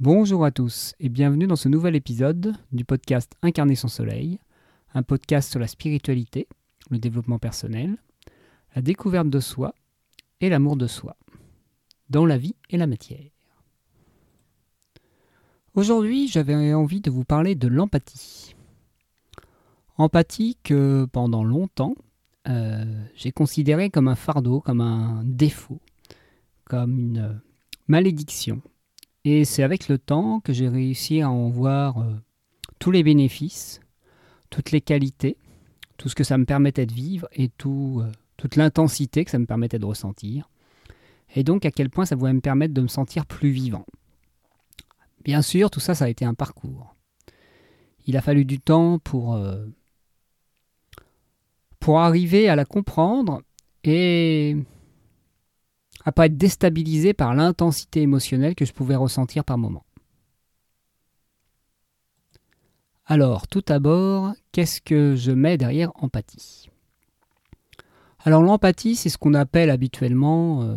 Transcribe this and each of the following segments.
Bonjour à tous et bienvenue dans ce nouvel épisode du podcast Incarner son soleil, un podcast sur la spiritualité, le développement personnel, la découverte de soi et l'amour de soi, dans la vie et la matière. Aujourd'hui, j'avais envie de vous parler de l'empathie. Empathie que pendant longtemps, euh, j'ai considéré comme un fardeau, comme un défaut, comme une malédiction. Et c'est avec le temps que j'ai réussi à en voir euh, tous les bénéfices, toutes les qualités, tout ce que ça me permettait de vivre et euh, toute l'intensité que ça me permettait de ressentir. Et donc à quel point ça pouvait me permettre de me sentir plus vivant. Bien sûr, tout ça, ça a été un parcours. Il a fallu du temps pour, euh, pour arriver à la comprendre et à pas être déstabilisé par l'intensité émotionnelle que je pouvais ressentir par moment. Alors, tout d'abord, qu'est-ce que je mets derrière empathie? Alors, l'empathie, c'est ce qu'on appelle habituellement euh,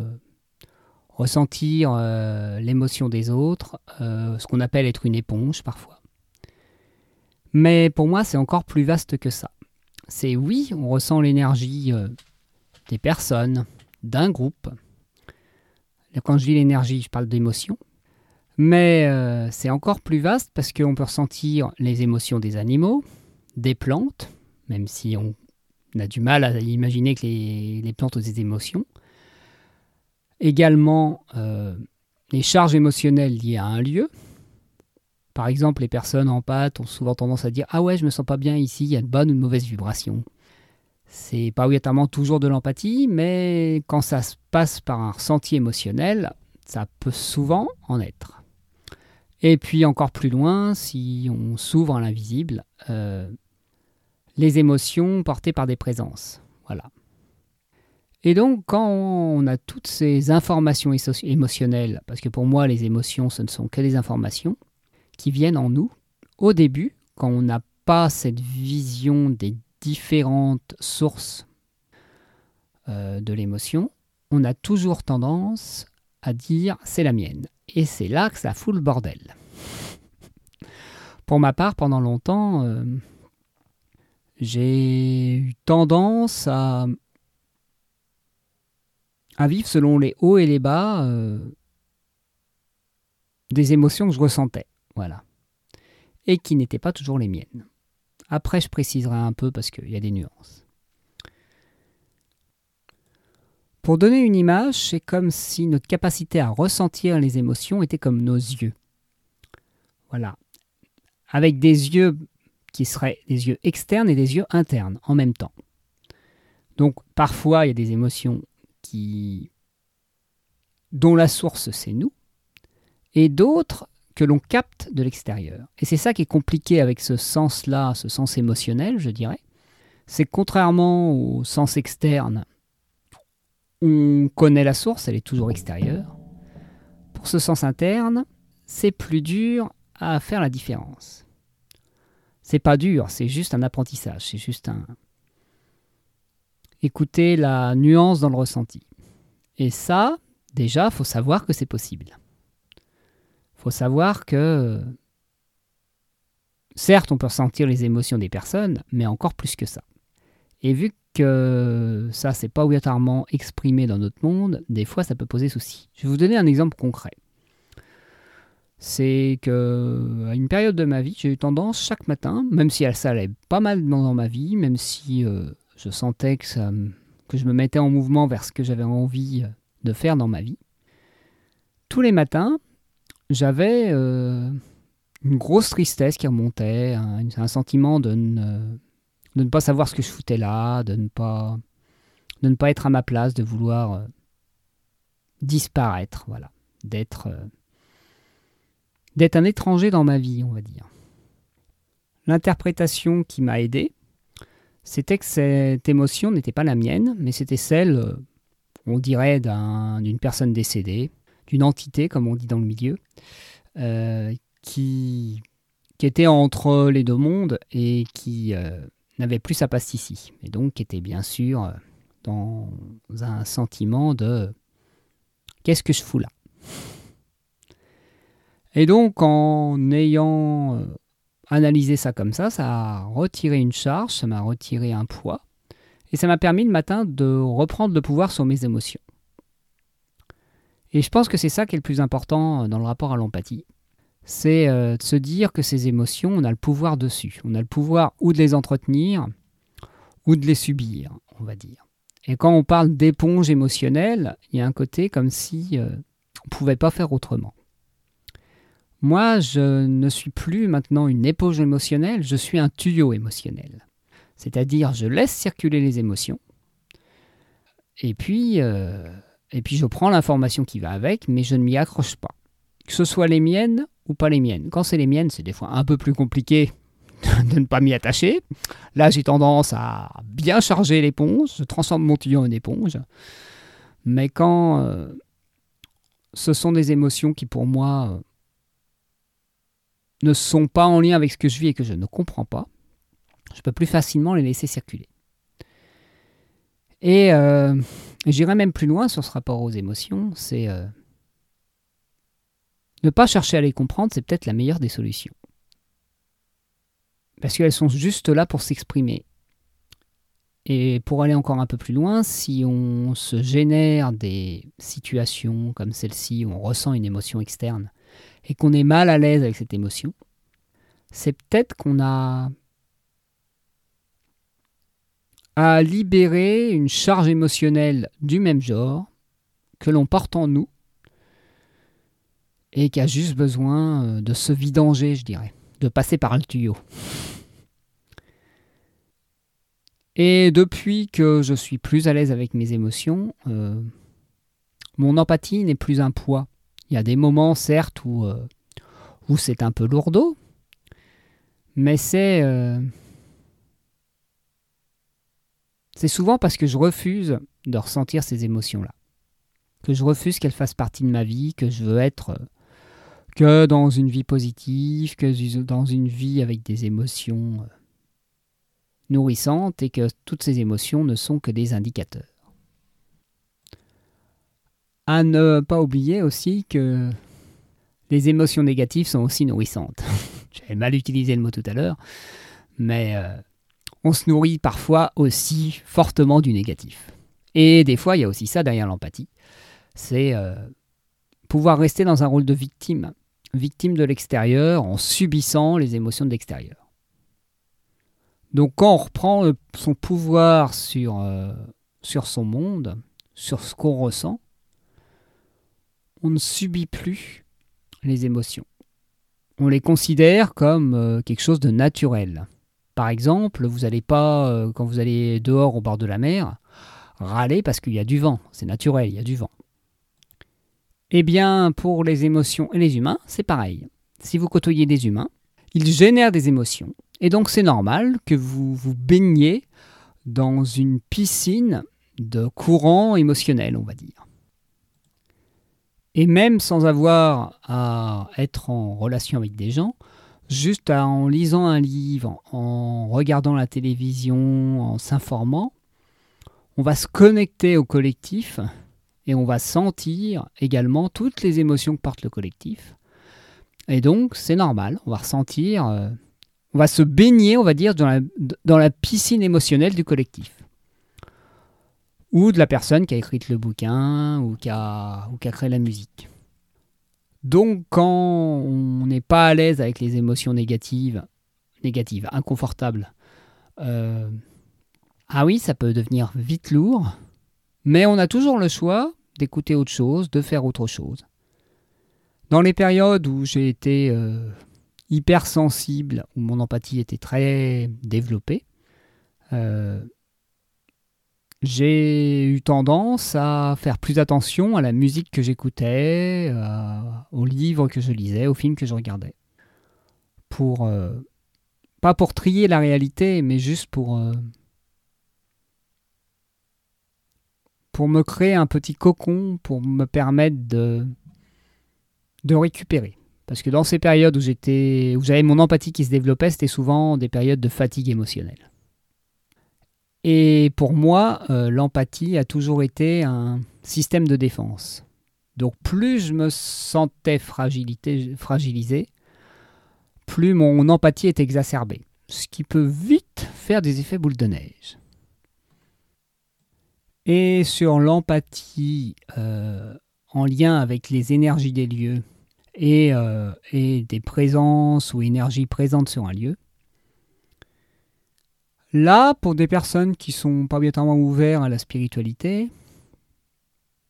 ressentir euh, l'émotion des autres, euh, ce qu'on appelle être une éponge parfois. Mais pour moi, c'est encore plus vaste que ça. C'est oui, on ressent l'énergie des personnes, d'un groupe. Quand je dis l'énergie, je parle d'émotion. Mais euh, c'est encore plus vaste parce qu'on peut ressentir les émotions des animaux, des plantes, même si on a du mal à imaginer que les, plantes ont des émotions. Également, euh, les charges émotionnelles liées à un lieu. Par exemple, les personnes en pâte ont souvent tendance à dire Ah ouais, je me sens pas bien ici, il y a de bonnes ou de mauvaises vibrations. C'est pas obligatoirement toujours de l'empathie, mais quand ça se passe par un ressenti émotionnel, ça peut souvent en être. Et puis encore plus loin, si on s'ouvre à l'invisible, euh, les émotions portées par des présences. Voilà. Et donc, quand on a toutes ces informations émotionnelles, parce que pour moi, les émotions, ce ne sont que des informations qui viennent en nous, au début, quand on n'a pas cette vision des différentes sources euh, de l'émotion, on a toujours tendance à dire c'est la mienne. Et c'est là que ça fout le bordel. Pour ma part, pendant longtemps, euh, j'ai eu tendance à, vivre selon les hauts et les bas euh, des émotions que je ressentais. Voilà. Et qui n'étaient pas toujours les miennes. Après, je préciserai un peu parce qu'il y a des nuances. Pour donner une image, c'est comme si notre capacité à ressentir les émotions était comme nos yeux. Voilà. Avec des yeux qui seraient des yeux externes et des yeux internes en même temps. Donc parfois, il y a des émotions dont la source c'est nous et d'autres que l'on capte de l'extérieur. Et c'est ça qui est compliqué avec ce sens-là, ce sens émotionnel, je dirais. C'est contrairement au sens externe on connaît la source, elle est toujours extérieure. Pour ce sens interne, c'est plus dur à faire la différence. C'est pas dur, c'est juste un apprentissage, c'est juste un. Écouter la nuance dans le ressenti. Et ça, déjà, faut savoir que c'est possible. Faut savoir que certes, on peut ressentir les émotions des personnes, mais encore plus que ça. Et vu que ça, c'est pas obligatoirement exprimé dans notre monde, des fois, ça peut poser souci. Je vais vous donner un exemple concret. C'est que à une période de ma vie, j'ai eu tendance chaque matin, même si ça allait pas mal dans ma vie, même si euh, je sentais que, je me mettais en mouvement vers ce que j'avais envie de faire dans ma vie, tous les matins, j'avais euh, une grosse tristesse qui remontait, un, sentiment de ne pas savoir ce que je foutais là, de ne pas, être à ma place, de vouloir euh, disparaître, voilà, d'être, euh, d'être un étranger dans ma vie, on va dire. L'interprétation qui m'a aidé, c'était que cette émotion n'était pas la mienne, mais c'était celle, on dirait, d'une personne décédée, d'une entité, comme on dit dans le milieu, qui, qui était entre les deux mondes et qui n'avait plus sa place ici. Et donc était bien sûr euh, dans un sentiment de qu'est-ce que je fous là? Et donc, en ayant euh, analysé ça comme ça, ça a retiré une charge, ça m'a retiré un poids, et ça m'a permis le matin de reprendre le pouvoir sur mes émotions. Et je pense que c'est ça qui est le plus important dans le rapport à l'empathie. C'est euh, de se dire que ces émotions, on a le pouvoir dessus. On a le pouvoir ou de les entretenir, ou de les subir, on va dire. Et quand on parle d'éponge émotionnelle, il y a un côté comme si euh, on ne pouvait pas faire autrement. Moi, je ne suis plus maintenant une éponge émotionnelle, je suis un tuyau émotionnel. C'est-à-dire, je laisse circuler les émotions, et puis, euh, et puis je prends l'information qui va avec, mais je ne m'y accroche pas. Que ce soit les miennes ou pas les miennes. Quand c'est les miennes, c'est des fois un peu plus compliqué de ne pas m'y attacher. Là, j'ai tendance à bien charger l'éponge, je transforme mon tuyau en éponge. Mais quand euh, ce sont des émotions qui, pour moi, euh, ne sont pas en lien avec ce que je vis et que je ne comprends pas, je peux plus facilement les laisser circuler. Et euh, j'irai même plus loin sur ce rapport aux émotions, c'est ne pas chercher à les comprendre, c'est peut-être la meilleure des solutions. Parce qu'elles sont juste là pour s'exprimer. Et pour aller encore un peu plus loin, si on se génère des situations comme celle-ci où on ressent une émotion externe et qu'on est mal à l'aise avec cette émotion, c'est peut-être qu'on a à libérer une charge émotionnelle du même genre que l'on porte en nous et qui a juste besoin euh, de se vidanger, je dirais, de passer par le tuyau. Et depuis que je suis plus à l'aise avec mes émotions, euh, mon empathie n'est plus un poids. Il y a des moments, certes, où, euh, où c'est un peu lourdeau, mais c'est... c'est souvent parce que je refuse de ressentir ces émotions-là. Que je refuse qu'elles fassent partie de ma vie, que je veux être que dans une vie positive, que dans une vie avec des émotions euh, nourrissantes et que toutes ces émotions ne sont que des indicateurs. À ne pas oublier aussi que les émotions négatives sont aussi nourrissantes. J'avais mal utilisé le mot tout à l'heure, mais euh, on se nourrit parfois aussi fortement du négatif. Et des fois, il y a aussi ça derrière l'empathie. C'est euh, pouvoir rester dans un rôle de victime victime de l'extérieur en subissant les émotions de l'extérieur. Donc quand on reprend son pouvoir sur, euh, sur son monde, sur ce qu'on ressent, on ne subit plus les émotions. On les considère comme euh, quelque chose de naturel. Par exemple, vous n'allez pas, euh, quand vous allez dehors au bord de la mer, râler parce qu'il y a du vent. C'est naturel, il y a du vent. Eh bien, pour les émotions et les humains, c'est pareil. Si vous côtoyez des humains, ils génèrent des émotions. Et donc c'est normal que vous vous baigniez dans une piscine de courant émotionnel, on va dire. Et même sans avoir à être en relation avec des gens, juste en lisant un livre, en regardant la télévision, en s'informant, on va se connecter au collectif et on va sentir également toutes les émotions que porte le collectif. Et donc, c'est normal, on va ressentir, euh, on va se baigner, on va dire, dans la, piscine émotionnelle du collectif. Ou de la personne qui a écrit le bouquin ou qui ou qui a créé la musique. Donc, quand on n'est pas à l'aise avec les émotions négatives, négatives, inconfortables, euh, ah oui, ça peut devenir vite lourd. Mais on a toujours le choix d'écouter autre chose, de faire autre chose. Dans les périodes où j'ai été euh, hypersensible, où mon empathie était très développée, euh, j'ai eu tendance à faire plus attention à la musique que j'écoutais, aux livres que je lisais, aux films que je regardais. Pour, euh, pas pour trier la réalité, mais juste pour pour me créer un petit cocon, pour me permettre de, de récupérer. Parce que dans ces périodes où j'étais, où j'avais mon empathie qui se développait, c'était souvent des périodes de fatigue émotionnelle. Et pour moi, euh, l'empathie a toujours été un système de défense. Donc plus je me sentais fragilisé, plus mon empathie est exacerbée, ce qui peut vite faire des effets boule de neige. Et sur l'empathie euh, en lien avec les énergies des lieux euh, et, des présences ou énergies présentes sur un lieu, là, pour des personnes qui sont pas bien ouvertes à la spiritualité,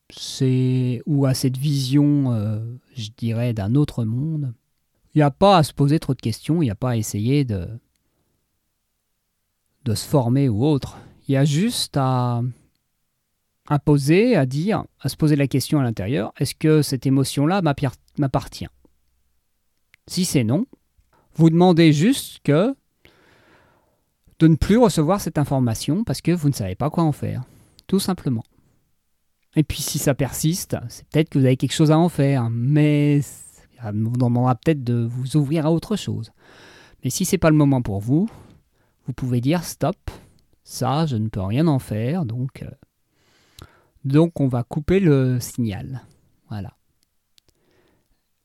c'est ou à cette vision, euh, je dirais, d'un autre monde, il n'y a pas à se poser trop de questions, il n'y a pas à essayer de, de se former ou autre. Il y a juste à, à poser, à dire, à se poser la question à l'intérieur, est-ce que cette émotion-là m'appartient? Si c'est non, vous demandez juste que de ne plus recevoir cette information parce que vous ne savez pas quoi en faire. Tout simplement. Et puis si ça persiste, c'est peut-être que vous avez quelque chose à en faire, mais vous demandera peut-être de vous ouvrir à autre chose. Mais si c'est pas le moment pour vous, vous pouvez dire stop, ça je ne peux rien en faire, donc, euh, donc on va couper le signal. Voilà.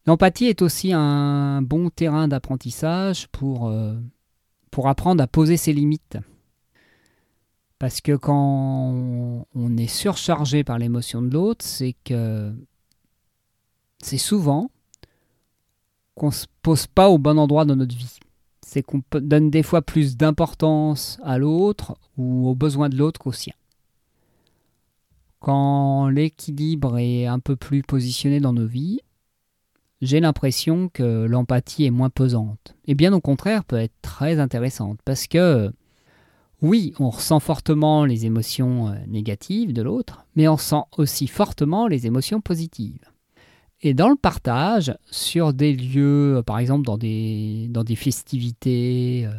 L'empathie est aussi un bon terrain d'apprentissage pour, euh, pour apprendre à poser ses limites. Parce que quand on est surchargé par l'émotion de l'autre, c'est que c'est souvent qu'on ne se pose pas au bon endroit dans notre vie. C'est qu'on donne des fois plus d'importance à l'autre ou aux besoins de l'autre qu'au sien. Quand l'équilibre est un peu plus positionné dans nos vies, j'ai l'impression que l'empathie est moins pesante. Et bien au contraire, peut être très intéressante parce que oui, on ressent fortement les émotions euh, négatives de l'autre, mais on sent aussi fortement les émotions positives. Et dans le partage, sur des lieux, euh, par exemple dans des, dans des festivités, euh,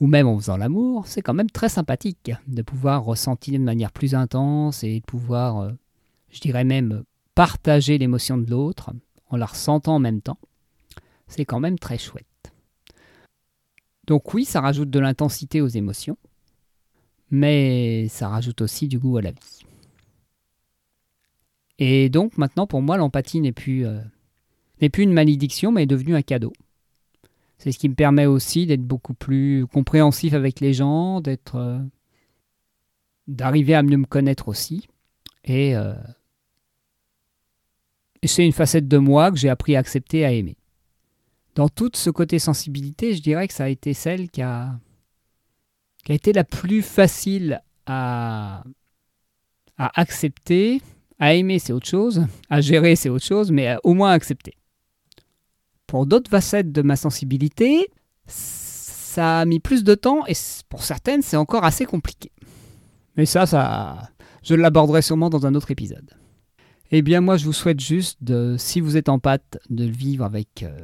ou même en faisant l'amour, c'est quand même très sympathique de pouvoir ressentir de manière plus intense et de pouvoir, je dirais même, partager l'émotion de l'autre en la ressentant en même temps. C'est quand même très chouette. Donc oui, ça rajoute de l'intensité aux émotions, mais ça rajoute aussi du goût à la vie. Et donc maintenant, pour moi, l'empathie n'est plus, euh, plus une malédiction, mais est devenue un cadeau. C'est ce qui me permet aussi d'être beaucoup plus compréhensif avec les gens, d'être, euh, d'arriver à mieux me connaître aussi. Et, euh, et c'est une facette de moi que j'ai appris à accepter, à aimer. Dans tout ce côté sensibilité, je dirais que ça a été celle qui a, été la plus facile à, accepter. À aimer, c'est autre chose. À gérer, c'est autre chose, mais au moins accepter. Pour d'autres facettes de ma sensibilité, ça a mis plus de temps et pour certaines, c'est encore assez compliqué. Mais ça, ça, je l'aborderai sûrement dans un autre épisode. Eh bien, moi, je vous souhaite juste, si vous êtes en pâte, de le vivre avec euh,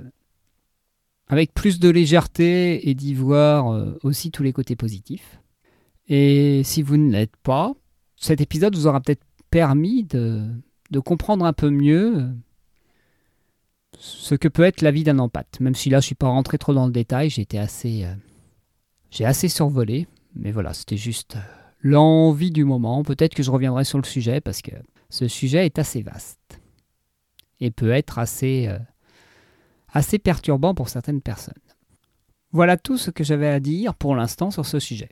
avec plus de légèreté et d'y voir euh, aussi tous les côtés positifs. Et si vous ne l'êtes pas, cet épisode vous aura peut-être permis de, comprendre un peu mieux ce que peut être la vie d'un empathe. Même si là, je ne suis pas rentré trop dans le détail, j'ai assez, euh, j'ai assez survolé. Mais voilà, c'était juste l'envie du moment. Peut-être que je reviendrai sur le sujet parce que ce sujet est assez vaste et peut être assez assez perturbant pour certaines personnes. Voilà tout ce que j'avais à dire pour l'instant sur ce sujet.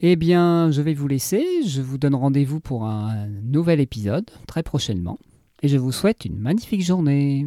Eh bien, je vais vous laisser, je vous donne rendez-vous pour un nouvel épisode très prochainement, et je vous souhaite une magnifique journée.